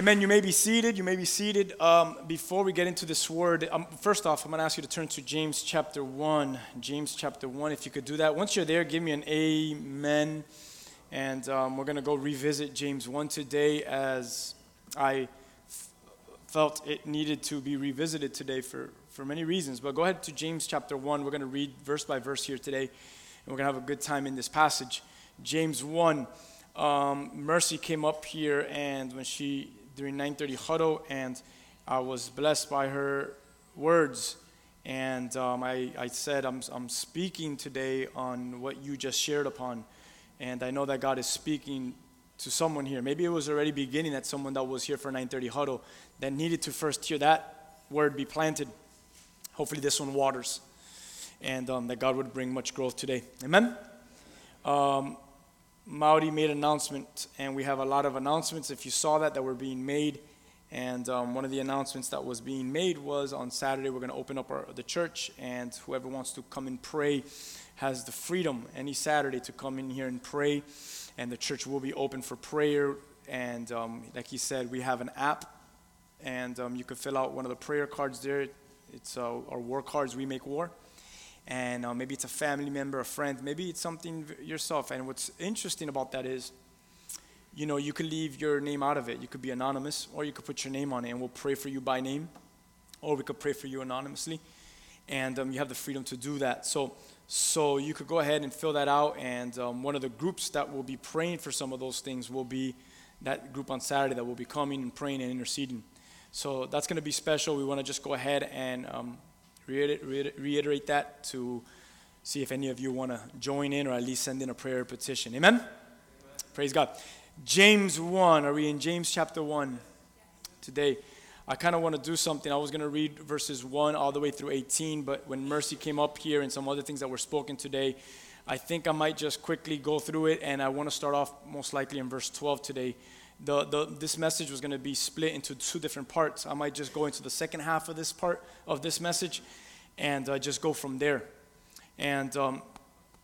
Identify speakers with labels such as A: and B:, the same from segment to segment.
A: Amen. You may be seated. You may be seated. Um, before we get into this word, um, first off, I'm going to ask you to turn to James chapter 1. James chapter 1, if you could do that. Once you're there, give me an amen. And um, we're going to go revisit James 1 today as I f- felt it needed to be revisited today for, for many reasons. But go ahead to James chapter 1. We're going to read verse by verse here today, and we're going to have a good time in this passage. James 1 um, Mercy came up here, and when she during 9:30 huddle, and I was blessed by her words. And um, I, I said, I'm, I'm speaking today on what you just shared upon. And I know that God is speaking to someone here. Maybe it was already beginning at someone that was here for 9:30 huddle that needed to first hear that word be planted. Hopefully, this one waters, and um, that God would bring much growth today. Amen. Um, Maudi made an announcement, and we have a lot of announcements. If you saw that, that were being made, and um, one of the announcements that was being made was on Saturday we're going to open up our, the church, and whoever wants to come and pray has the freedom any Saturday to come in here and pray, and the church will be open for prayer. And um, like he said, we have an app, and um, you can fill out one of the prayer cards there. It's uh, our war cards. We make war and uh, maybe it's a family member, a friend, maybe it's something yourself. And what's interesting about that is, you know, you could leave your name out of it. You could be anonymous, or you could put your name on it, and we'll pray for you by name, or we could pray for you anonymously, and um, you have the freedom to do that. So, so you could go ahead and fill that out, and um, one of the groups that will be praying for some of those things will be that group on Saturday that will be coming and praying and interceding. So that's going to be special. We want to just go ahead and um, reiterate, that to see if any of you want to join in or at least send in a prayer petition. Amen? Praise God. James 1. Are we in James chapter 1 today? I kind of want to do something. I was going to read verses 1 all the way through 18, but when Mercy came up here and some other things that were spoken today, I think I might just quickly go through it, and I want to start off most likely in verse 12 today. The, the, this message was going to be split into two different parts. I might just go into the second half of this part of this message and uh, just go from there. And um,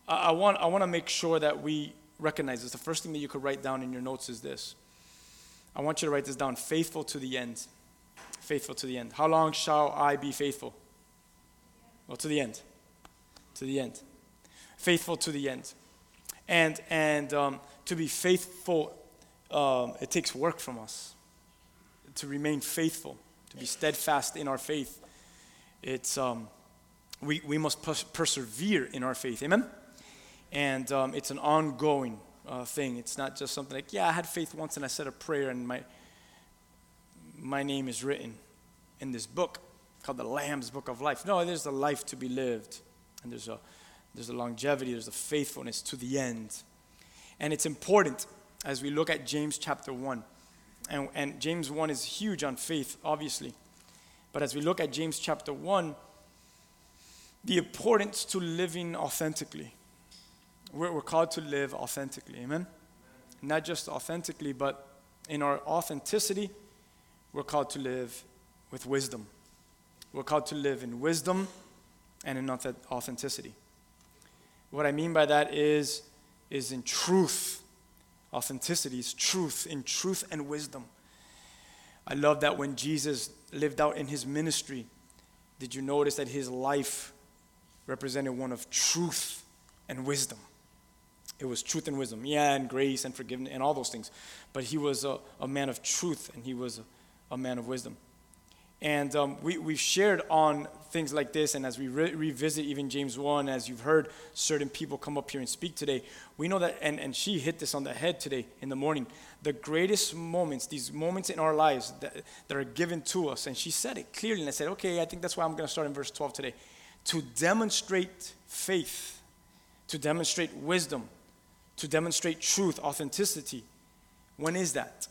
A: I, I want, I want to make sure that we recognize this. The first thing that you could write down in your notes is this. I want you to write this down faithful to the end. Faithful to the end. How long shall I be faithful? Well, to the end. To the end. Faithful to the end. And, and um, to be faithful, um, it takes work from us. To remain faithful, to be steadfast in our faith. It's, um, we, we must pers- persevere in our faith. Amen? And um, it's an ongoing uh, thing. It's not just something like, yeah, I had faith once and I said a prayer and my, my name is written in this book called the Lamb's Book of Life. No, there's a life to be lived. And there's a, there's a longevity, there's a faithfulness to the end. And it's important as we look at James chapter 1. And, and James 1 is huge on faith, obviously. But as we look at James chapter 1, the importance to living authentically. We're, we're called to live authentically, amen? Not just authentically, but in our authenticity, we're called to live with wisdom. We're called to live in wisdom and in auth- authenticity. What I mean by that is, is in truth. Authenticity is truth, in truth and wisdom. I love that when Jesus lived out in his ministry, did you notice that his life represented one of truth and wisdom? It was truth and wisdom, yeah, and grace and forgiveness and all those things. But he was a, a man of truth and he was a, a man of wisdom. And um, we, we've shared on things like this, and as we re- revisit even James 1, as you've heard certain people come up here and speak today, we know that, and, and she hit this on the head today in the morning, the greatest moments, these moments in our lives that, that are given to us, and she said it clearly, and I said, okay, I think that's why I'm going to start in verse 12 today. To demonstrate faith, to demonstrate wisdom, to demonstrate truth, authenticity. When is that?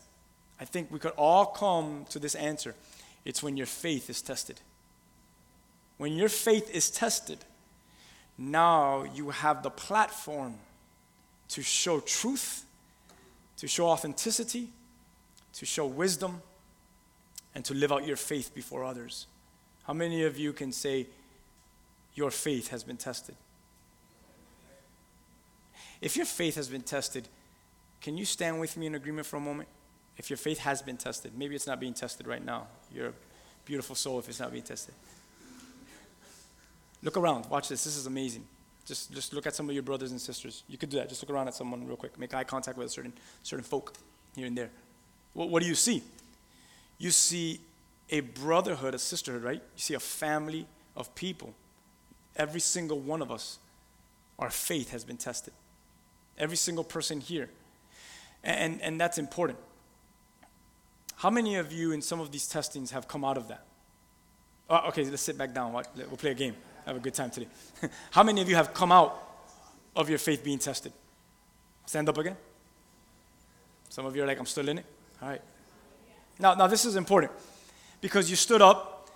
A: I think we could all come to this answer. It's when your faith is tested. When your faith is tested, now you have the platform to show truth, to show authenticity, to show wisdom, and to live out your faith before others. How many of you can say your faith has been tested? If your faith has been tested, can you stand with me in agreement for a moment? If your faith has been tested, maybe it's not being tested right now. You're a beautiful soul if it's not being tested. Look around. Watch this. This is amazing. Just, just look at some of your brothers and sisters. You could do that. Just look around at someone real quick. Make eye contact with a certain, certain folk here and there. What, what do you see? You see a brotherhood, a sisterhood, right? You see a family of people. Every single one of us, our faith has been tested. Every single person here. And, and that's important. How many of you in some of these testings have come out of that? Oh, okay, let's sit back down. We'll play a game. Have a good time today. How many of you have come out of your faith being tested? Stand up again. Some of you are like, I'm still in it. All right. Now, now this is important because you stood up,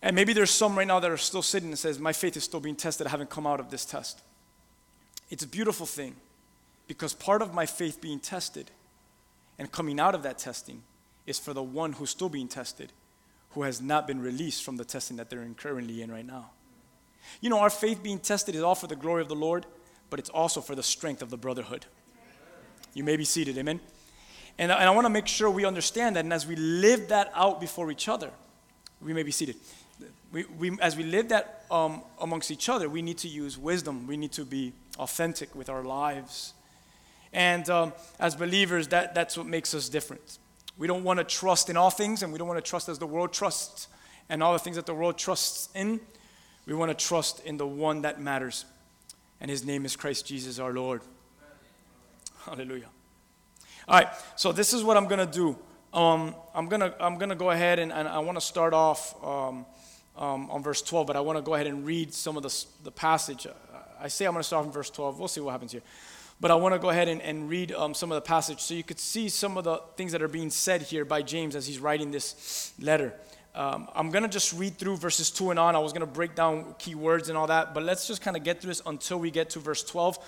A: and maybe there's some right now that are still sitting and says, My faith is still being tested. I haven't come out of this test. It's a beautiful thing because part of my faith being tested and coming out of that testing is for the one who's still being tested, who has not been released from the testing that they're currently in right now. You know, our faith being tested is all for the glory of the Lord, but it's also for the strength of the brotherhood. You may be seated, amen? And, and I want to make sure we understand that, and as we live that out before each other, we may be seated. We, we, as we live that um, amongst each other, we need to use wisdom. We need to be authentic with our lives. And um, as believers, that, that's what makes us different. We don't want to trust in all things, and we don't want to trust as the world trusts and all the things that the world trusts in. We want to trust in the one that matters, and his name is Christ Jesus our Lord. Hallelujah. All right, so this is what I'm going to do. Um, I'm going to I'm gonna go ahead and, and I want to start off um, um, on verse 12, but I want to go ahead and read some of the, the passage. I say I'm going to start from verse 12. We'll see what happens here. But I want to go ahead and, and read um, some of the passage so you could see some of the things that are being said here by James as he's writing this letter. Um, I'm going to just read through verses 2 and on. I was going to break down key words and all that, but let's just kind of get through this until we get to verse 12.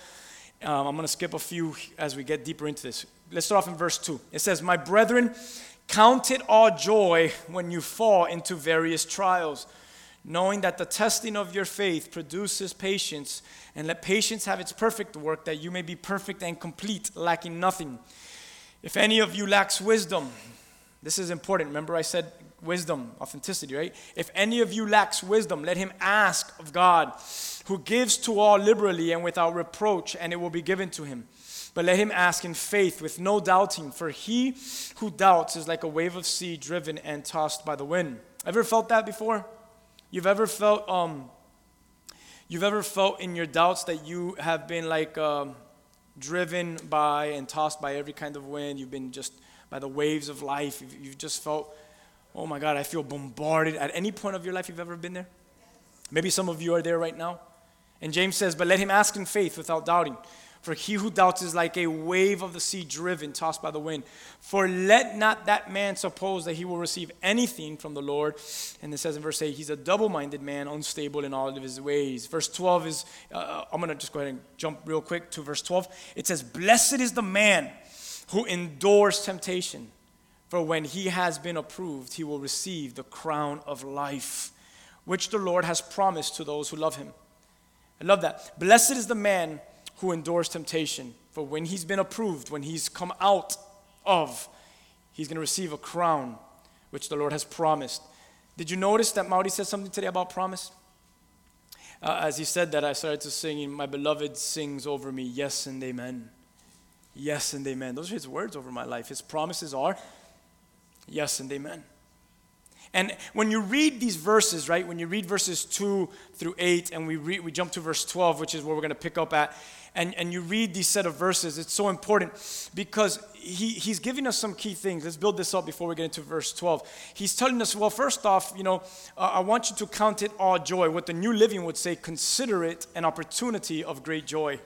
A: Um, I'm going to skip a few as we get deeper into this. Let's start off in verse 2. It says, My brethren, count it all joy when you fall into various trials, knowing that the testing of your faith produces patience, and let patience have its perfect work, that you may be perfect and complete, lacking nothing. If any of you lacks wisdom, this is important. Remember, I said wisdom, authenticity, right? If any of you lacks wisdom, let him ask of God, who gives to all liberally and without reproach, and it will be given to him. But let him ask in faith with no doubting, for he who doubts is like a wave of sea driven and tossed by the wind. Ever felt that before? You've ever felt um, you've ever felt in your doubts that you have been like um, driven by and tossed by every kind of wind. You've been just by the waves of life. You've, you've just felt Oh my God, I feel bombarded. At any point of your life you've ever been there? Maybe some of you are there right now. And James says, But let him ask in faith without doubting. For he who doubts is like a wave of the sea driven, tossed by the wind. For let not that man suppose that he will receive anything from the Lord. And it says in verse 8, he's a double minded man, unstable in all of his ways. Verse 12 is, uh, I'm going to just go ahead and jump real quick to verse 12. It says, Blessed is the man who endures temptation for when he has been approved, he will receive the crown of life, which the Lord has promised to those who love him. I love that. Blessed is the man who endures temptation, for when he's been approved, when he's come out of, he's going to receive a crown, which the Lord has promised. Did you notice that Maudie said something today about promise? Uh, as he said that, I started to sing, My beloved sings over me, yes and amen. Yes and amen. Those are his words over my life. His promises are Yes and amen. And when you read these verses, right, when you read verses 2 through 8, and we, read, we jump to verse 12, which is where we're going to pick up at, and, and you read these set of verses, it's so important because he, he's giving us some key things. Let's build this up before we get into verse 12. He's telling us, well, first off, you know, uh, I want you to count it all joy. What the New Living would say, consider it an opportunity of great joy.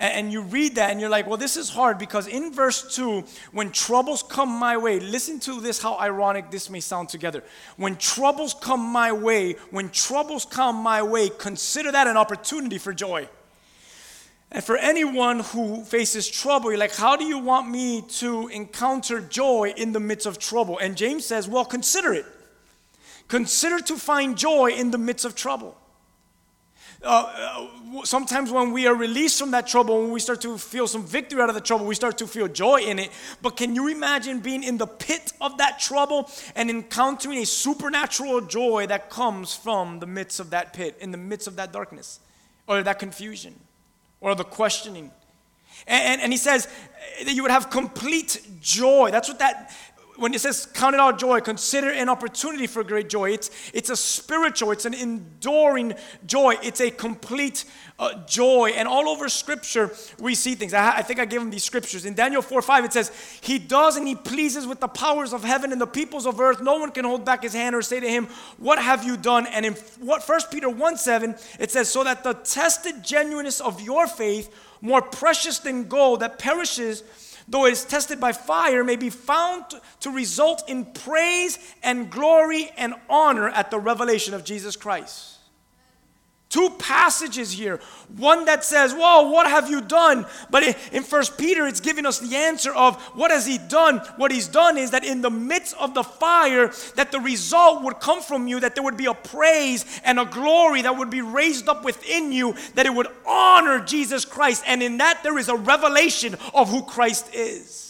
A: And, and you read that and you're like, well, this is hard because in verse 2, when troubles come my way, listen to this, how ironic this may sound together. When troubles come my way, when troubles come my way, consider that an opportunity for joy. And for anyone who faces trouble, you're like, how do you want me to encounter joy in the midst of trouble? And James says, well, consider it. Consider to find joy in the midst of trouble. Uh, uh, sometimes when we are released from that trouble, when we start to feel some victory out of the trouble, we start to feel joy in it. But can you imagine being in the pit of that trouble and encountering a supernatural joy that comes from the midst of that pit, in the midst of that darkness, or that confusion, or the questioning? And, and, and he says that you would have complete joy. That's what that when it says count it all joy, consider an opportunity for great joy. It's, it's a spiritual, it's an enduring joy. It's a complete uh, joy. And all over Scripture, we see things. I, I think I gave them these scriptures. In Daniel 4 5, it says, He does and He pleases with the powers of heaven and the peoples of earth. No one can hold back His hand or say to Him, What have you done? And in what 1 Peter 1 7, it says, So that the tested genuineness of your faith, more precious than gold that perishes, though it is tested by fire, may be found to result in praise and glory and honor at the revelation of Jesus Christ. Two passages here. One that says, Whoa, what have you done? But in First Peter, it's giving us the answer of what has he done? What he's done is that in the midst of the fire, that the result would come from you, that there would be a praise and a glory that would be raised up within you, that it would honor Jesus Christ. And in that, there is a revelation of who Christ is.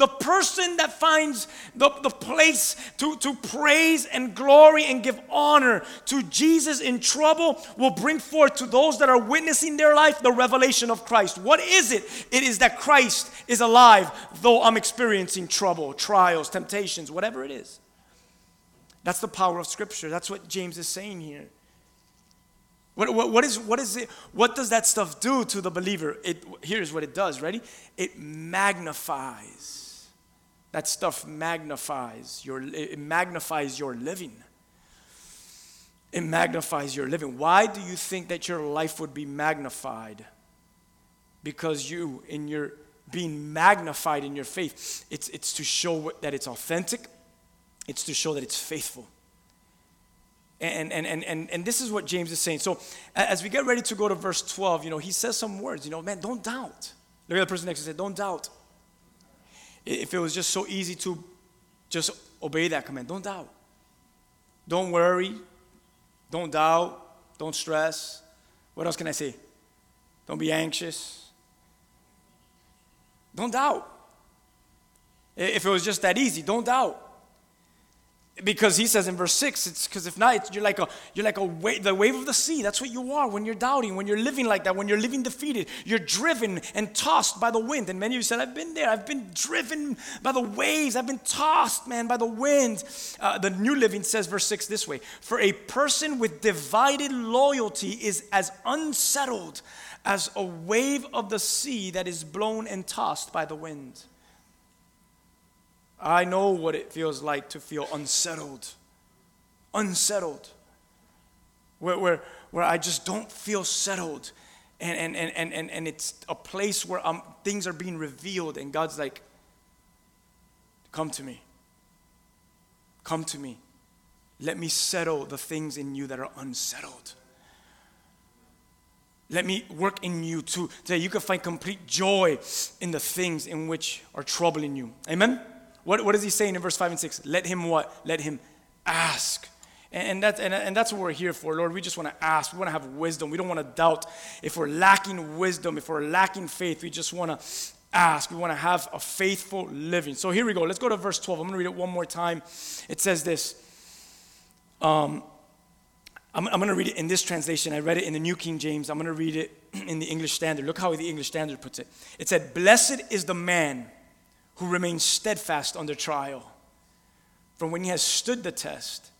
A: The person that finds the, the place to, to praise and glory and give honor to Jesus in trouble will bring forth to those that are witnessing their life the revelation of Christ. What is it? It is that Christ is alive, though I'm experiencing trouble, trials, temptations, whatever it is. That's the power of Scripture. That's what James is saying here. What, what, what, is, what, is it, what does that stuff do to the believer? It, here's what it does. Ready? It magnifies that stuff magnifies your it magnifies your living. It magnifies your living. Why do you think that your life would be magnified? Because you, in your being magnified in your faith, it's, it's to show that it's authentic, it's to show that it's faithful. And, and, and, and, and this is what James is saying. So, as we get ready to go to verse 12, you know, he says some words, you know, man, don't doubt. Look at the person next to you say, don't doubt. If it was just so easy to just obey that command, don't doubt. Don't worry. Don't doubt. Don't stress. What else can I say? Don't be anxious. Don't doubt. If it was just that easy, don't doubt because he says in verse 6 it's because if not you're like a you're like a wave, the wave of the sea. That's what you are when you're doubting when you're living like that when you're living defeated. You're driven and tossed by the wind. And many of you said i've been there. I've been driven by the waves. I've been tossed man by the wind. Uh, the new living says verse 6 this way for a person with divided loyalty is as unsettled as a wave of the sea that is blown and tossed by the wind I know what it feels like to feel unsettled. Unsettled. Where, where, where I just don't feel settled. And, and, and, and, and it's a place where things are being revealed, and God's like, Come to me. Come to me. Let me settle the things in you that are unsettled. Let me work in you too, that you can find complete joy in the things in which are troubling you. Amen? What, what is he saying in verse 5 and 6? Let him what? Let him ask. And, and, that's, and, and that's what we're here for, Lord. We just want to ask. We want to have wisdom. We don't want to doubt. If we're lacking wisdom, if we're lacking faith, we just want to ask. We want to have a faithful living. So here we go. Let's go to verse 12. I'm going to read it one more time. It says this. Um, I'm, I'm going to read it in this translation. I read it in the New King James. I'm going to read it in the English Standard. Look how the English Standard puts it. It said, Blessed is the man who remains steadfast under trial. For when he has stood the test,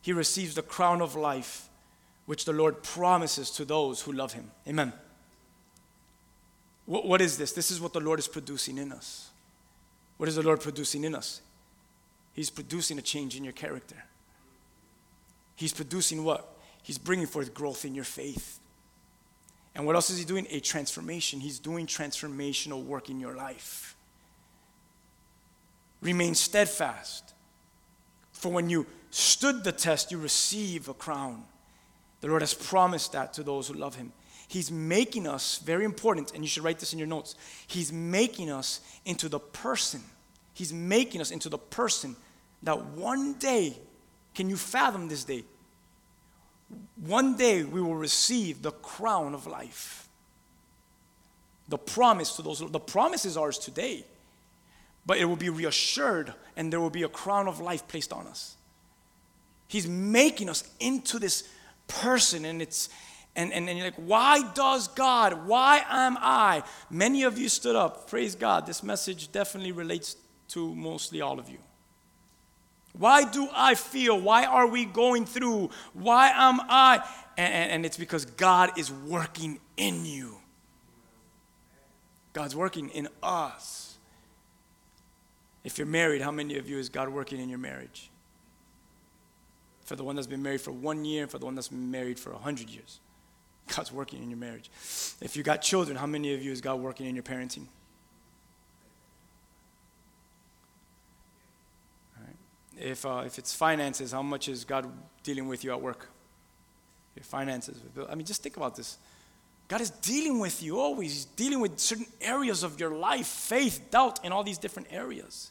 A: he receives the crown of life, which the Lord promises to those who love him. Amen. What, what is this? This is what the Lord is producing in us. What is the Lord producing in us? He's producing a change in your character. He's producing what? He's bringing forth growth in your faith. And what else is he doing? A transformation. He's doing transformational work in your life. Remain steadfast. For when you stood the test, you receive a crown. The Lord has promised that to those who love him. He's making us, very important, and you should write this in your notes. He's making us into the person. He's making us into the person that one day, can you fathom this day? One day we will receive the crown of life. The promise to those, the promise is ours today, but it will be reassured and there will be a crown of life placed on us. He's making us into this person, and it's and, and, and you're like, why does God? Why am I? Many of you stood up. Praise God. This message definitely relates to mostly all of you. Why do I feel? Why are we going through? Why am I? And, and, and it's because God is working in you. God's working in us. If you're married, how many of you is God working in your marriage? For the one that's been married for one year, and for the one that's been married for a hundred years. God's working in your marriage. If you got children, how many of you is God working in your parenting? If, uh, if it's finances, how much is God dealing with you at work? Your finances. I mean, just think about this. God is dealing with you always. He's dealing with certain areas of your life, faith, doubt, in all these different areas.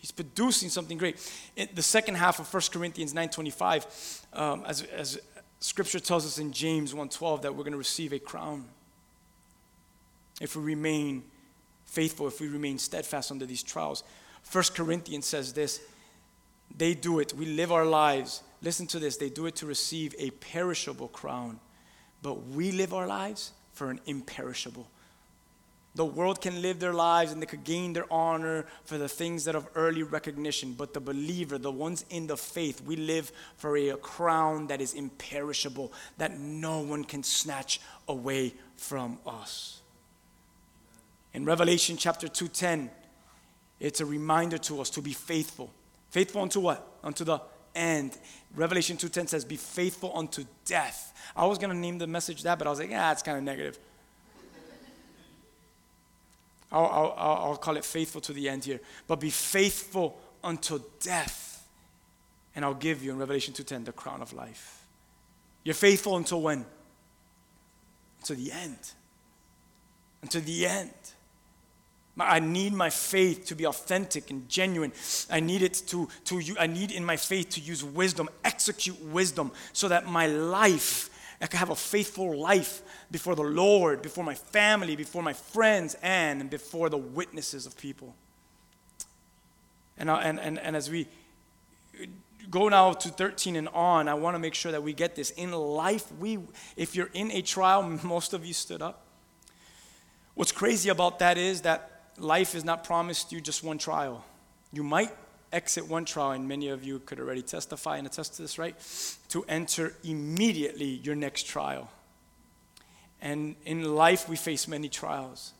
A: He's producing something great. In the second half of 1 Corinthians 9.25, um, as, as Scripture tells us in James 1.12 that we're going to receive a crown. If we remain faithful, if we remain steadfast under these trials. 1 Corinthians says this, they do it. We live our lives. Listen to this. They do it to receive a perishable crown, but we live our lives for an imperishable. The world can live their lives and they could gain their honor for the things that of early recognition. But the believer, the ones in the faith, we live for a, a crown that is imperishable, that no one can snatch away from us. In Revelation chapter 2:10, it's a reminder to us to be faithful. Faithful unto what? Unto the end. Revelation 2:10 says, "Be faithful unto death." I was gonna name the message that, but I was like, yeah, it's kind of negative. I'll, I'll, I'll call it faithful to the end here. But be faithful unto death, and I'll give you in Revelation 2:10 the crown of life. You're faithful until when? Until the end. Until the end. I need my faith to be authentic and genuine. I need it to, to you I need in my faith to use wisdom, execute wisdom, so that my life, I can have a faithful life before the Lord, before my family, before my friends, and before the witnesses of people. And, uh, and, and, and as we go now to 13 and on, I want to make sure that we get this. In life, we, if you're in a trial, most of you stood up. What's crazy about that is that life is not promised you just one trial. You might exit one trial, and many of you could already testify and attest to this, right? To enter immediately your next trial. And in life, we face many trials.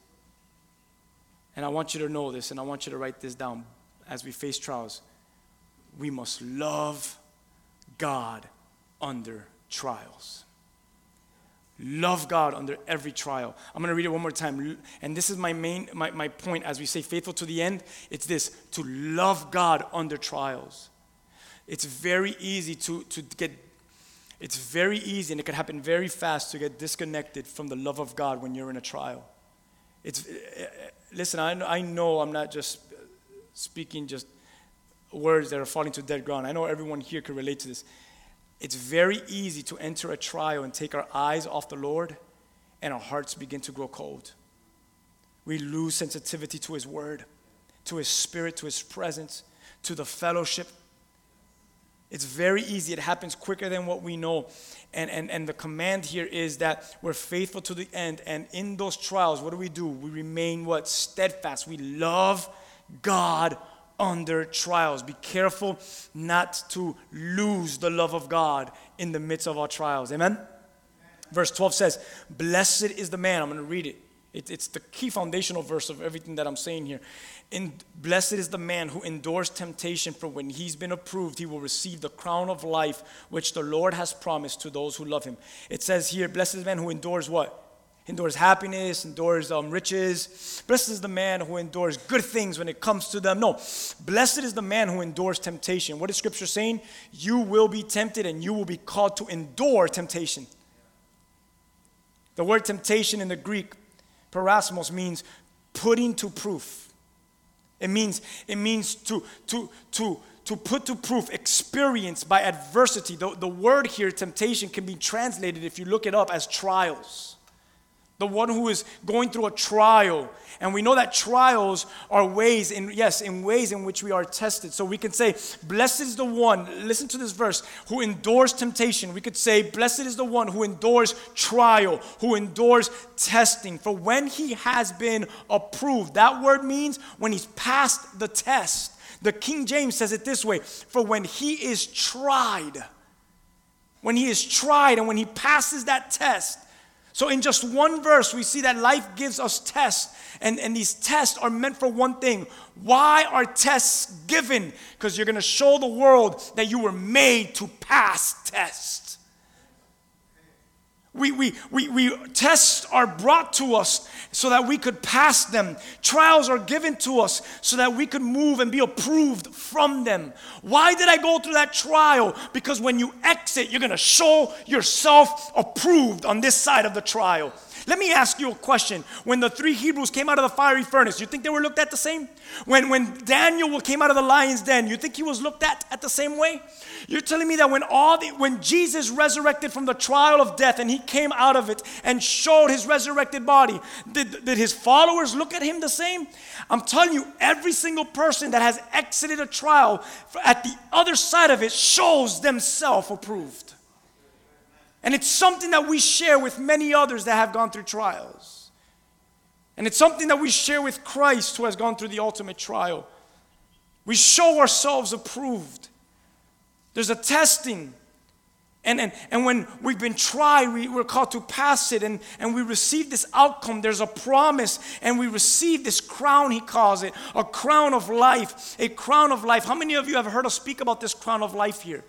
A: And I want you to know this, and I want you to write this down as we face trials. We must love God under trials. Love God under every trial. I'm going to read it one more time. And this is my main my, my point as we say faithful to the end. It's this to love God under trials. It's very easy to, to get it's very easy and it can happen very fast to get disconnected from the love of God when you're in a trial. It's eh, eh, listen, I I know I'm not just speaking just words that are falling to dead ground. I know everyone here can relate to this. It's very easy to enter a trial and take our eyes off the Lord and our hearts begin to grow cold. We lose sensitivity to His Word, to His Spirit, to His presence, to the fellowship. It's very easy. It happens quicker than what we know. And, and, and the command here is that we're faithful to the end. And in those trials, what do we do? We remain what? Steadfast. We love God under trials. Be careful not to lose the love of God in the midst of our trials. Amen? Verse 12 says, Blessed is the man. I'm going to read it. it. It's the key foundational verse of everything that I'm saying here. In, blessed is the man who endures temptation, for when he's been approved, he will receive the crown of life which the Lord has promised to those who love him. It says here, Blessed is the man who endures what? Endures happiness, endures um, riches. Blessed is the man who endures good things when it comes to them. No, blessed is the man who endures temptation. What is Scripture saying? You will be tempted and you will be called to endure temptation. The word temptation in the Greek, peirasmos, means putting to proof. It means, it means to, to, to, to put to proof, experience by adversity. The, the word here, temptation, can be translated, if you look it up, as trials the one who is going through a trial. And we know that trials are ways in yes, in ways in which we are tested. So we can say, blessed is the one, listen to this verse, who endures temptation. We could say, blessed is the one who endures trial, who endures testing. For when he has been approved, that word means when he's passed the test. The King James says it this way, for when he is tried, when he is tried and when he passes that test, so, in just one verse, we see that life gives us tests, and, and these tests are meant for one thing. Why are tests given? Because you're going to show the world that you were made to pass tests. We, we, we, we, tests are brought to us so that we could pass them. Trials are given to us so that we could move and be approved from them. Why did I go through that trial? Because when you exit, you're going to show yourself approved on this side of the trial. Let me ask you a question. When the three Hebrews came out of the fiery furnace, you think they were looked at the same? When, when Daniel came out of the lion's den, you think he was looked at at the same way? You're telling me that when all the, when Jesus resurrected from the trial of death and he came out of it and showed his resurrected body, did, did his followers look at him the same? I'm telling you, every single person that has exited a trial at the other side of it shows themselves approved. And it's something that we share with many others that have gone through trials. And it's something that we share with Christ who has gone through the ultimate trial. We show ourselves approved. There's a testing. And, and, and when we've been tried, we, we're called to pass it, and, and we receive this outcome. There's a promise, and we receive this crown, he calls it a crown of life. A crown of life. How many of you have heard us speak about this crown of life here?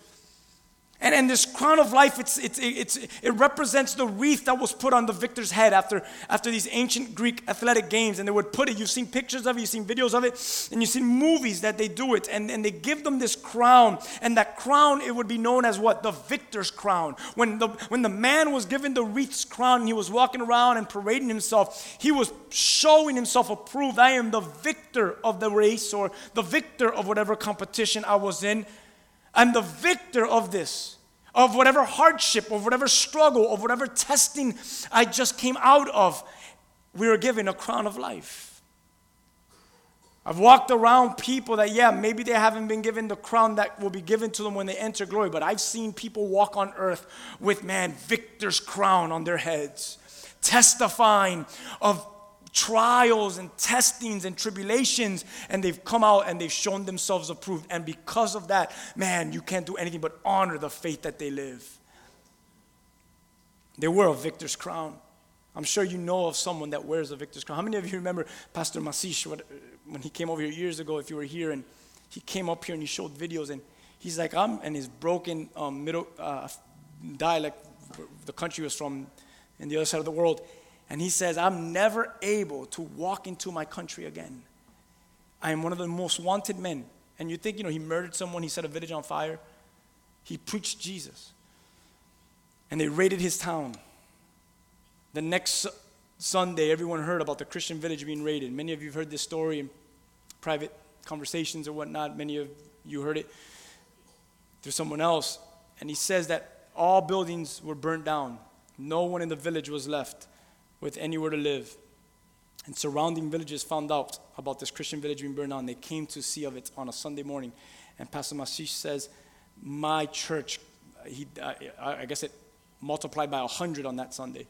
A: And, and this crown of life, it's, it's, it's, it represents the wreath that was put on the victor's head after, after these ancient Greek athletic games. And they would put it, you've seen pictures of it, you've seen videos of it, and you've seen movies that they do it. And, and they give them this crown. And that crown, it would be known as what? The victor's crown. When the, when the man was given the wreath's crown and he was walking around and parading himself, he was showing himself approved. I am the victor of the race or the victor of whatever competition I was in. I'm the victor of this, of whatever hardship, of whatever struggle, of whatever testing I just came out of. We were given a crown of life. I've walked around people that, yeah, maybe they haven't been given the crown that will be given to them when they enter glory, but I've seen people walk on earth with, man, victor's crown on their heads, testifying of trials and testings and tribulations, and they've come out and they've shown themselves approved. And because of that, man, you can't do anything but honor the faith that they live. They wear a victor's crown. I'm sure you know of someone that wears a victor's crown. How many of you remember Pastor Masish when he came over here years ago, if you were here, and he came up here and he showed videos, and he's like, I'm, and his broken um, middle uh, dialect, the country was from, in the other side of the world, and he says, I'm never able to walk into my country again. I am one of the most wanted men. And you think, you know, he murdered someone, he set a village on fire. He preached Jesus. And they raided his town. The next Sunday, everyone heard about the Christian village being raided. Many of you have heard this story in private conversations or whatnot. Many of you heard it through someone else. And he says that all buildings were burnt down, no one in the village was left with anywhere to live. And surrounding villages found out about this Christian village being burned down. They came to see of it on a Sunday morning. And Pastor Masish says, My church, he, I, I guess it multiplied by 100 on that Sunday.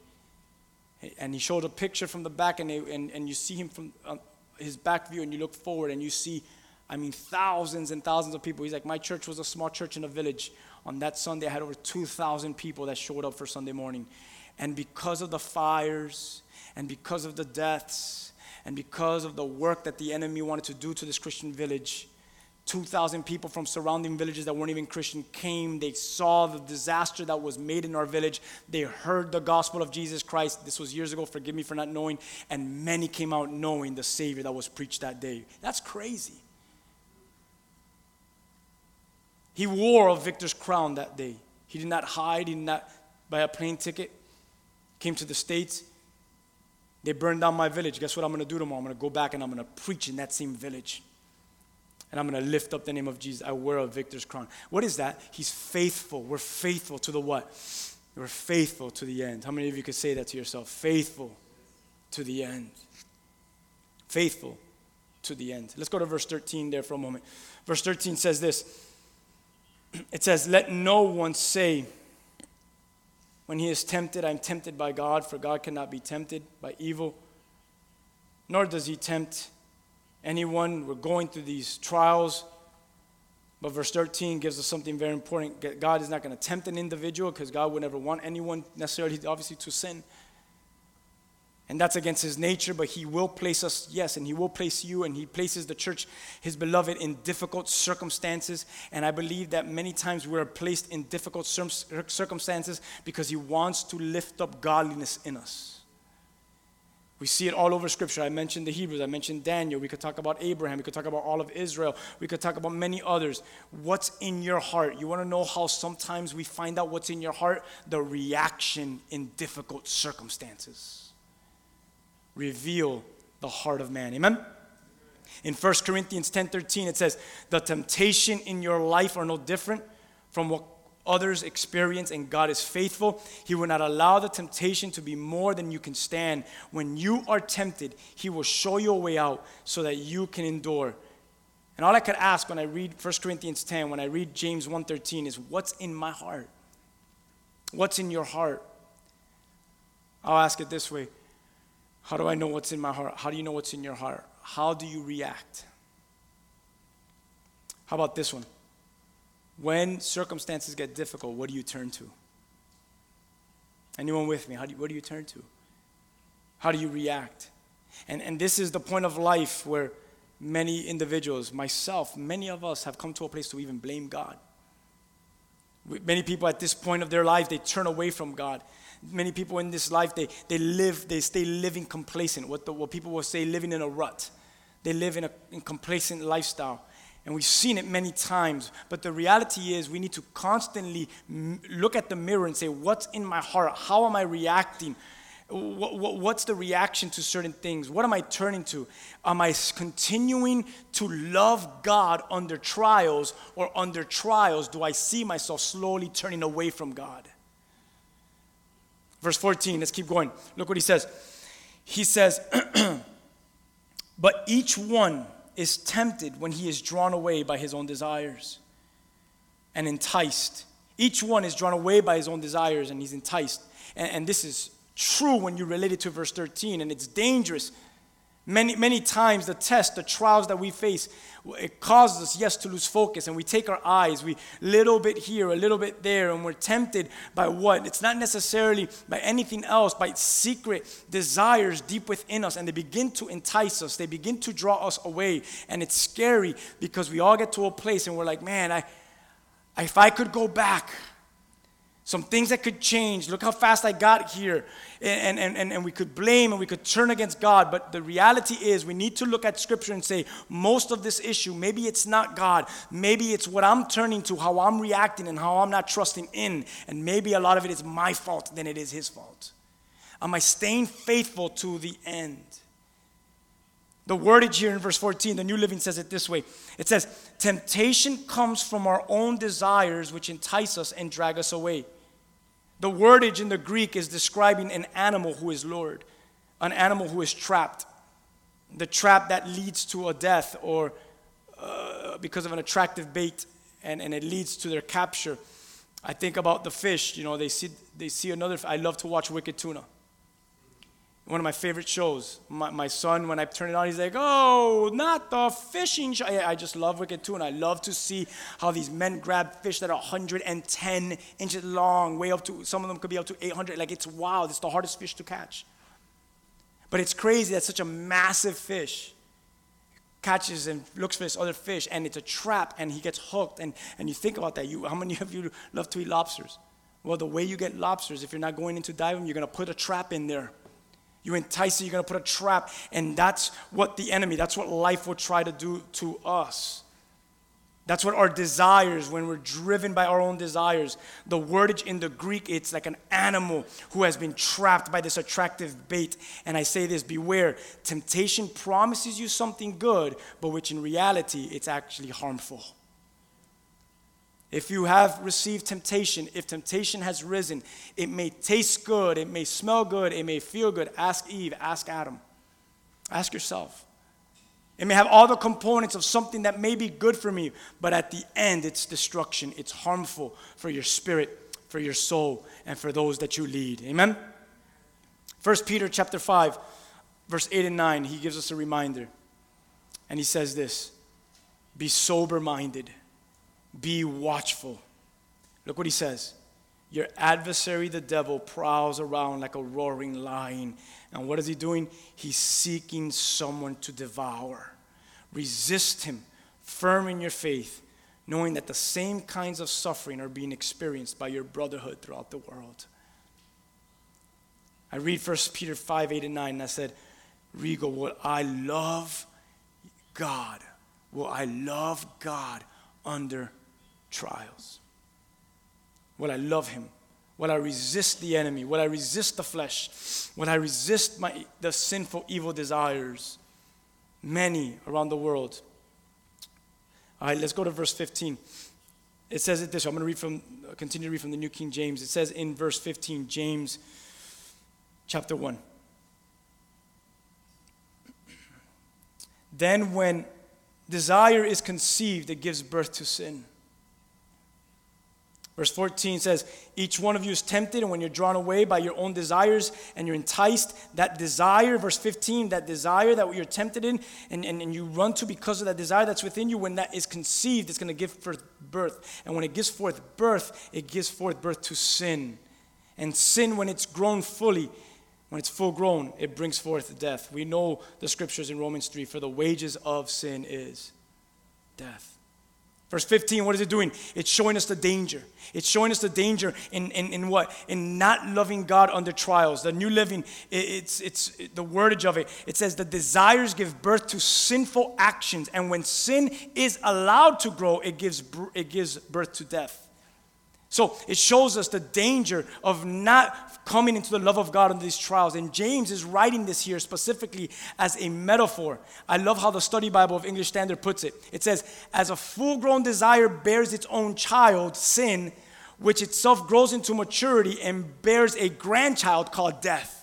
A: And he showed a picture from the back, and, they, and, and you see him from uh, his back view, and you look forward, and you see, I mean, thousands and thousands of people. He's like, My church was a small church in a village. On that Sunday, I had over 2,000 people that showed up for Sunday morning. And because of the fires and because of the deaths and because of the work that the enemy wanted to do to this Christian village, 2,000 people from surrounding villages that weren't even Christian came. They saw the disaster that was made in our village. They heard the gospel of Jesus Christ. This was years ago, forgive me for not knowing. And many came out knowing the Savior that was preached that day. That's crazy. He wore a victor's crown that day. He did not hide, he did not buy a plane ticket, came to the States. They burned down my village. Guess what I'm going to do tomorrow? I'm going to go back and I'm going to preach in that same village and I'm going to lift up the name of Jesus. I wear a victor's crown. What is that? He's faithful. We're faithful to the what? We're faithful to the end. How many of you could say that to yourself? Faithful to the end. Faithful to the end. Let's go to verse 13 there for a moment. Verse 13 says this It says, Let no one say, when he is tempted, I'm tempted by God, for God cannot be tempted by evil, nor does he tempt anyone. We're going through these trials. But verse 13 gives us something very important. God is not going to tempt an individual because God would never want anyone necessarily, obviously, to sin. And that's against his nature, but he will place us, yes, and he will place you, and he places the church, his beloved, in difficult circumstances. And I believe that many times we're placed in difficult circumstances because he wants to lift up godliness in us. We see it all over Scripture. I mentioned the Hebrews, I mentioned Daniel. We could talk about Abraham. We could talk about all of Israel. We could talk about many others. What's in your heart? You want to know how sometimes we find out what's in your heart? The reaction in difficult circumstances. Reveal the heart of man. Amen? In 1 Corinthians 10:13 it says, "The temptation in your life are no different from what others experience and God is faithful. He will not allow the temptation to be more than you can stand. When you are tempted, He will show you a way out so that you can endure. And all I could ask when I read 1 Corinthians 10, when I read James 1:13 is what's in my heart? What's in your heart? I'll ask it this way. How do I know what's in my heart? How do you know what's in your heart? How do you react? How about this one? When circumstances get difficult, what do you turn to? Anyone with me? How do you, what do you turn to? How do you react? And, and this is the point of life where many individuals, myself, many of us have come to a place to even blame God. Many people at this point of their life, they turn away from God. Many people in this life, they, they live, they stay living complacent, what, the, what people will say, living in a rut. They live in a in complacent lifestyle. And we've seen it many times. But the reality is, we need to constantly m- look at the mirror and say, What's in my heart? How am I reacting? What what's the reaction to certain things? What am I turning to? Am I continuing to love God under trials, or under trials, do I see myself slowly turning away from God? Verse 14, let's keep going. Look what he says. He says, But each one, is tempted when he is drawn away by his own desires and enticed. Each one is drawn away by his own desires and he's enticed. And, and this is true when you relate it to verse 13, and it's dangerous Many, many times, the tests, the trials that we face, it causes us, yes, to lose focus, and we take our eyes, we little bit here, a little bit there, and we're tempted by what? It's not necessarily by anything else, by secret desires deep within us, and they begin to entice us, they begin to draw us away, and it's scary because we all get to a place and we're like, man, I, if I could go back, some things that could change. Look how fast I got here. And, and, and, and we could blame and we could turn against God. But the reality is, we need to look at Scripture and say, most of this issue, maybe it's not God. Maybe it's what I'm turning to, how I'm reacting, and how I'm not trusting in. And maybe a lot of it is my fault than it is His fault. Am I staying faithful to the end? The wordage here in verse 14, the New Living says it this way it says, Temptation comes from our own desires which entice us and drag us away. The wordage in the Greek is describing an animal who is lured, an animal who is trapped. The trap that leads to a death or uh, because of an attractive bait and, and it leads to their capture. I think about the fish, you know, they see, they see another. I love to watch Wicked Tuna one of my favorite shows. My, my son, when I turn it on, he's like, oh, not the fishing show. I, I just love Wicked and I love to see how these men grab fish that are 110 inches long, way up to, some of them could be up to 800. Like, it's wild. It's the hardest fish to catch. But it's crazy that such a massive fish catches and looks for this other fish and it's a trap and he gets hooked and, and you think about that you how many of you love to eat lobsters well the way you get lobsters if you're not going into diving you're going to put a trap in there you entice it you're going to put a trap and that's what the enemy that's what life will try to do to us that's what our desires, when we're driven by our own desires. The wordage in the Greek, it's like an animal who has been trapped by this attractive bait. And I say this beware, temptation promises you something good, but which in reality, it's actually harmful. If you have received temptation, if temptation has risen, it may taste good, it may smell good, it may feel good. Ask Eve, ask Adam, ask yourself. It may have all the components of something that may be good for me, but at the end, it's destruction. It's harmful for your spirit, for your soul, and for those that you lead. Amen? 1 Peter chapter 5, verse 8 and 9, he gives us a reminder. And he says this Be sober minded, be watchful. Look what he says. Your adversary, the devil, prowls around like a roaring lion. And what is he doing? He's seeking someone to devour. Resist him, firm in your faith, knowing that the same kinds of suffering are being experienced by your brotherhood throughout the world. I read 1 Peter 5 8 and 9, and I said, Rigo, will I love God? Will I love God under trials? Will I love him? Will I resist the enemy? Will I resist the flesh? Will I resist my, the sinful, evil desires? Many around the world. All right, let's go to verse 15. It says it this way. I'm going to read from, continue to read from the New King James. It says in verse 15, James chapter 1. Then, when desire is conceived, it gives birth to sin. Verse 14 says, Each one of you is tempted, and when you're drawn away by your own desires and you're enticed, that desire, verse 15, that desire that you're tempted in and, and, and you run to because of that desire that's within you, when that is conceived, it's going to give forth birth. And when it gives forth birth, it gives forth birth to sin. And sin, when it's grown fully, when it's full grown, it brings forth death. We know the scriptures in Romans 3 for the wages of sin is death. Verse 15, what is it doing? It's showing us the danger. It's showing us the danger in, in, in what? In not loving God under trials. The New Living, it's, it's the wordage of it. It says the desires give birth to sinful actions. And when sin is allowed to grow, it gives, it gives birth to death. So it shows us the danger of not coming into the love of God in these trials. And James is writing this here specifically as a metaphor. I love how the study Bible of English Standard puts it. It says, As a full grown desire bears its own child, sin, which itself grows into maturity and bears a grandchild called death.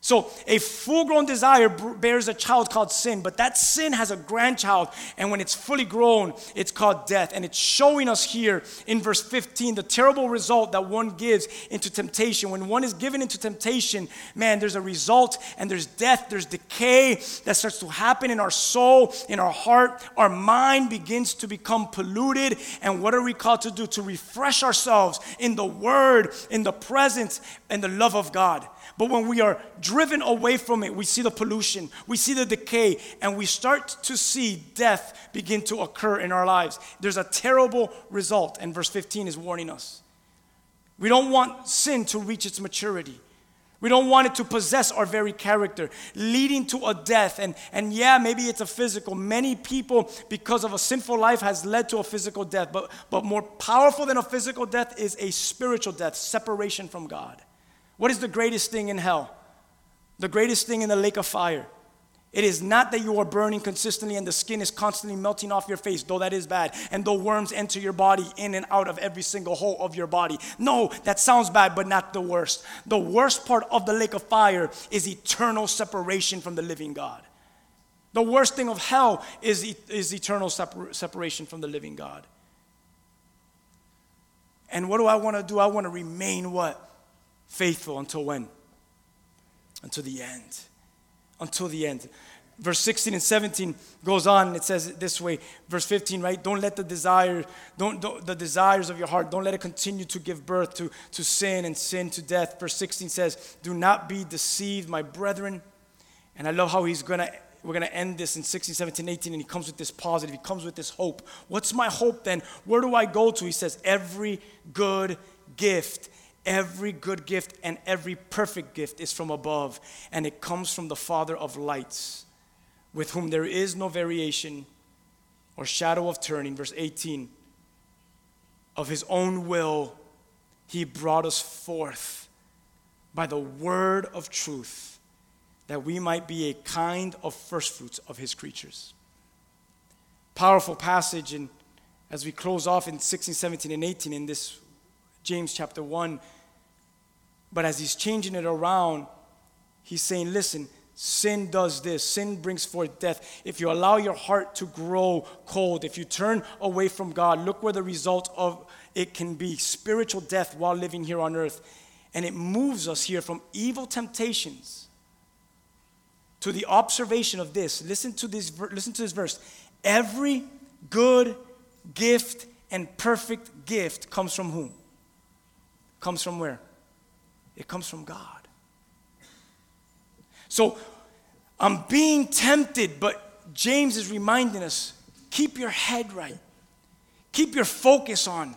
A: So, a full grown desire bears a child called sin, but that sin has a grandchild, and when it's fully grown, it's called death. And it's showing us here in verse 15 the terrible result that one gives into temptation. When one is given into temptation, man, there's a result, and there's death, there's decay that starts to happen in our soul, in our heart. Our mind begins to become polluted. And what are we called to do? To refresh ourselves in the Word, in the presence, and the love of God. But when we are driven away from it, we see the pollution, we see the decay, and we start to see death begin to occur in our lives. There's a terrible result, and verse 15 is warning us. We don't want sin to reach its maturity. We don't want it to possess our very character, leading to a death. And, and yeah, maybe it's a physical. Many people, because of a sinful life, has led to a physical death. But, but more powerful than a physical death is a spiritual death, separation from God. What is the greatest thing in hell? The greatest thing in the lake of fire. It is not that you are burning consistently and the skin is constantly melting off your face, though that is bad, and though worms enter your body in and out of every single hole of your body. No, that sounds bad, but not the worst. The worst part of the lake of fire is eternal separation from the living God. The worst thing of hell is, is eternal separ- separation from the living God. And what do I want to do? I want to remain what? faithful until when? Until the end. Until the end. Verse 16 and 17 goes on. It says it this way. Verse 15, right? Don't let the desire, don't, don't, the desires of your heart, don't let it continue to give birth to, to sin and sin to death. Verse 16 says, Do not be deceived, my brethren. And I love how he's gonna we're gonna end this in 16, 17, 18, and he comes with this positive, he comes with this hope. What's my hope then? Where do I go to? He says, Every good gift, every good gift and every perfect gift is from above, and it comes from the Father of lights, with whom there is no variation or shadow of turning. Verse 18 of his own will, he brought us forth by the word of truth, that we might be a kind of firstfruits of his creatures. Powerful passage, and as we close off in 16, 17, and 18 in this James chapter 1. But as he's changing it around, he's saying, listen, sin does this. Sin brings forth death. If you allow your heart to grow cold, if you turn away from God, look where the result of it can be spiritual death while living here on earth. And it moves us here from evil temptations to the observation of this. Listen to this, listen to this verse. Every good gift and perfect gift comes from whom? Comes from where? It comes from God. So I'm being tempted, but James is reminding us keep your head right, keep your focus on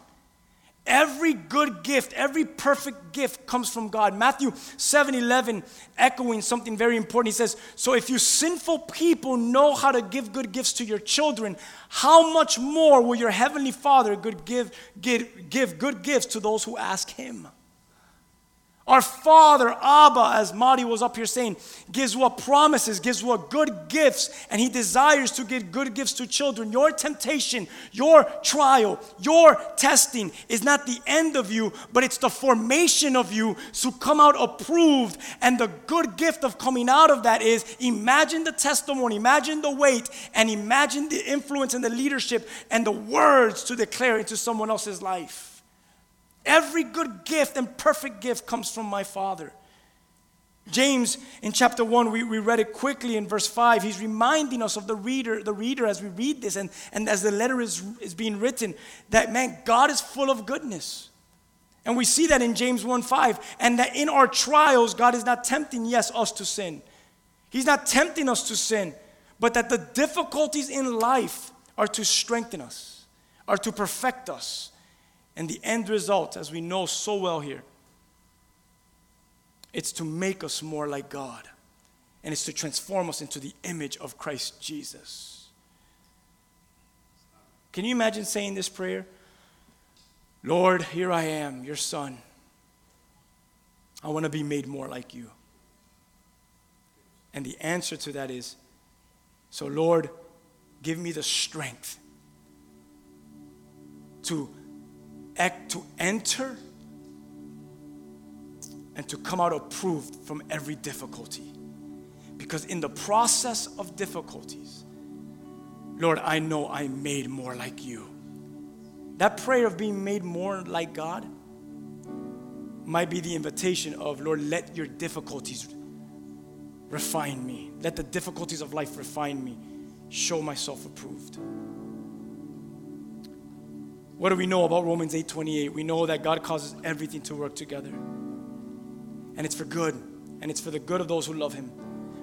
A: Every good gift, every perfect gift comes from God. Matthew 7 11, echoing something very important. He says, So if you sinful people know how to give good gifts to your children, how much more will your heavenly Father good give, give, give good gifts to those who ask Him? Our Father, Abba, as Madi was up here saying, gives what promises, gives what good gifts, and He desires to give good gifts to children. Your temptation, your trial, your testing is not the end of you, but it's the formation of you to come out approved. And the good gift of coming out of that is imagine the testimony, imagine the weight, and imagine the influence and the leadership and the words to declare into someone else's life. Every good gift and perfect gift comes from my Father. James in chapter 1, we, we read it quickly in verse 5. He's reminding us of the reader, the reader as we read this and, and as the letter is, is being written, that man, God is full of goodness. And we see that in James 1 5. And that in our trials, God is not tempting, yes, us to sin. He's not tempting us to sin, but that the difficulties in life are to strengthen us, are to perfect us, and the end result, as we know so well here, it's to make us more like God. And it's to transform us into the image of Christ Jesus. Can you imagine saying this prayer? Lord, here I am, your son. I want to be made more like you. And the answer to that is so, Lord, give me the strength to act to enter and to come out approved from every difficulty. Because in the process of difficulties, Lord, I know I'm made more like you. That prayer of being made more like God might be the invitation of, Lord, let your difficulties refine me. Let the difficulties of life refine me. Show myself approved. What do we know about Romans 8:28? We know that God causes everything to work together. And it's for good, and it's for the good of those who love him,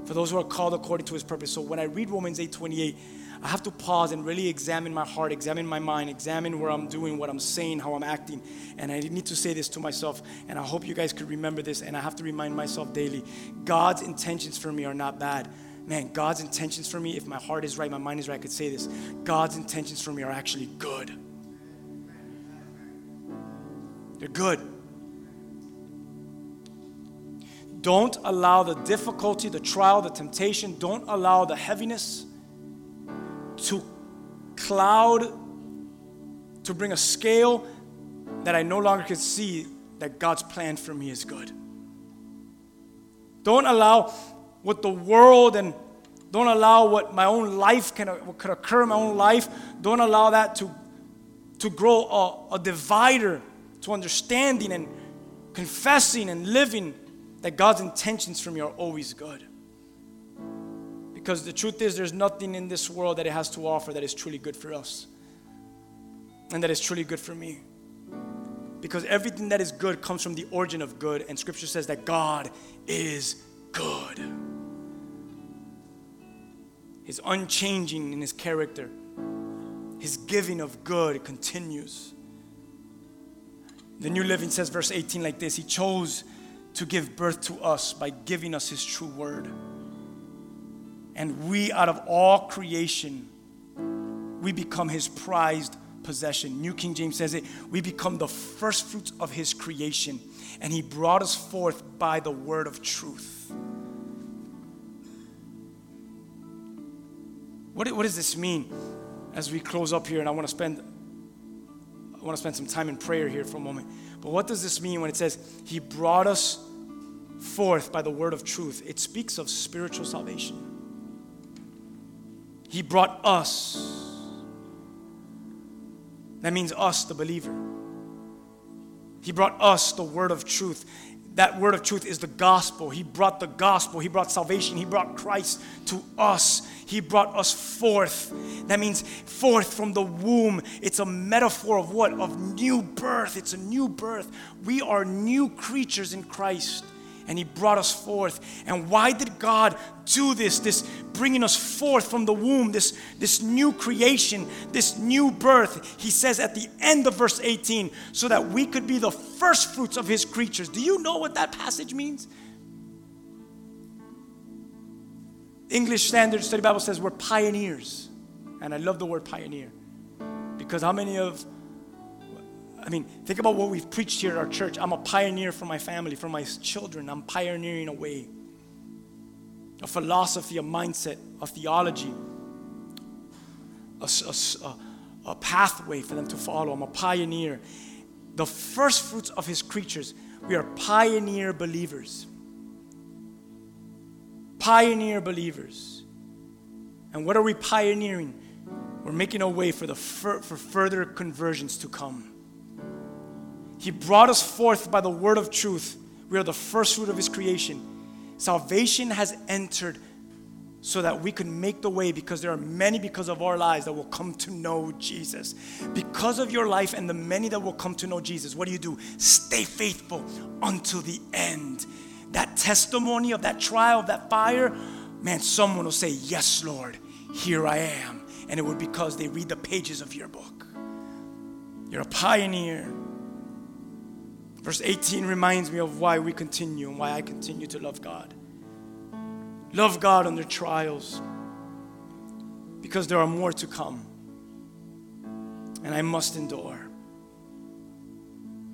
A: for those who are called according to his purpose. So when I read Romans 8:28, I have to pause and really examine my heart, examine my mind, examine where I'm doing, what I'm saying, how I'm acting. And I need to say this to myself, and I hope you guys could remember this, and I have to remind myself daily. God's intentions for me are not bad. Man, God's intentions for me, if my heart is right, my mind is right, I could say this. God's intentions for me are actually good. They're good. Don't allow the difficulty, the trial, the temptation, don't allow the heaviness to cloud, to bring a scale that I no longer can see that God's plan for me is good. Don't allow what the world and don't allow what my own life can what could occur in my own life. Don't allow that to, to grow a, a divider to understanding and confessing and living that God's intentions for me are always good. Because the truth is, there's nothing in this world that it has to offer that is truly good for us and that is truly good for me. Because everything that is good comes from the origin of good, and Scripture says that God is good. His unchanging in His character. His giving of good continues. The New Living says, verse 18, like this He chose to give birth to us by giving us His true word. And we, out of all creation, we become His prized possession. New King James says it, we become the first fruits of His creation. And He brought us forth by the word of truth. What, what does this mean as we close up here? And I want to spend want to spend some time in prayer here for a moment. But what does this mean when it says he brought us forth by the word of truth? It speaks of spiritual salvation. He brought us. That means us, the believer. He brought us the word of truth that word of truth is the gospel. He brought the gospel. He brought salvation. He brought Christ to us. He brought us forth. That means forth from the womb. It's a metaphor of what? Of new birth. It's a new birth. We are new creatures in Christ and He brought us forth. And why did God do this? This bringing us forth from the womb, this, this new creation, this new birth. He says at the end of verse 18, so that we could be the first fruits of His creatures. Do you know what that passage means? English Standard Study Bible says we're pioneers. And I love the word pioneer. Because how many of I mean, think about what we've preached here at our church. I'm a pioneer for my family, for my children. I'm pioneering a way, a philosophy, a mindset, a theology, a, a, a pathway for them to follow. I'm a pioneer. The first fruits of his creatures, we are pioneer believers. Pioneer believers. And what are we pioneering? We're making a way for, the for further conversions to come. He brought us forth by the word of truth. We are the first fruit of His creation. Salvation has entered so that we can make the way because there are many because of our lives that will come to know Jesus. Because of your life and the many that will come to know Jesus, what do you do? Stay faithful until the end. That testimony of that trial, of that fire, man, someone will say, Yes, Lord, here I am. And it would because they read the pages of your book. You're a pioneer. Verse 18 reminds me of why we continue and why I continue to love God. Love God under trials because there are more to come. And I must endure.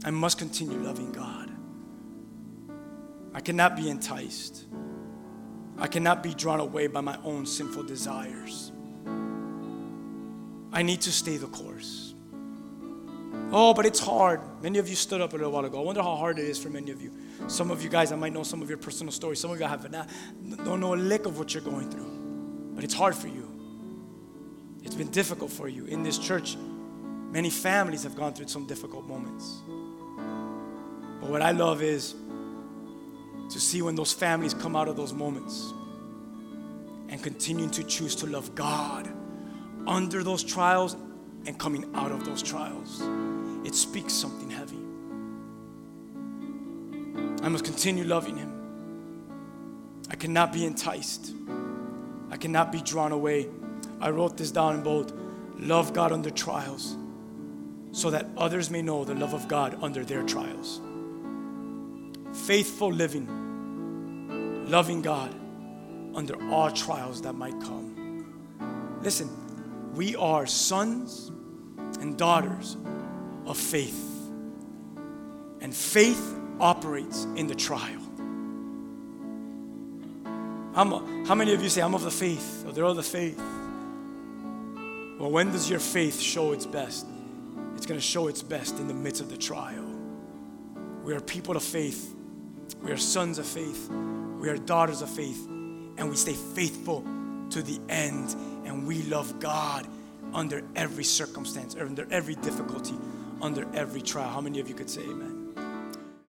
A: I must continue loving God. I cannot be enticed. I cannot be drawn away by my own sinful desires. I need to stay the course. Oh, but it's hard. Many of you stood up a little while ago. I wonder how hard it is for many of you. Some of you guys, I might know some of your personal stories. Some of you have not, don't know a lick of what you're going through. But it's hard for you. It's been difficult for you. In this church, many families have gone through some difficult moments. But what I love is to see when those families come out of those moments and continuing to choose to love God under those trials and coming out of those trials it speaks something heavy. I must continue loving Him. I cannot be enticed. I cannot be drawn away. I wrote this down in bold. Love God under trials so that others may know the love of God under their trials. Faithful living, loving God under all trials that might come. Listen, we are sons and daughters of faith. And faith operates in the trial. A, how many of you say, I'm of the faith, or they're of the faith? Well, when does your faith show its best? It's going to show its best in the midst of the trial. We are people of faith. We are sons of faith. We are daughters of faith. And we stay faithful to the end. And we love God under every circumstance, under every difficulty, under every trial. How many of you could say amen?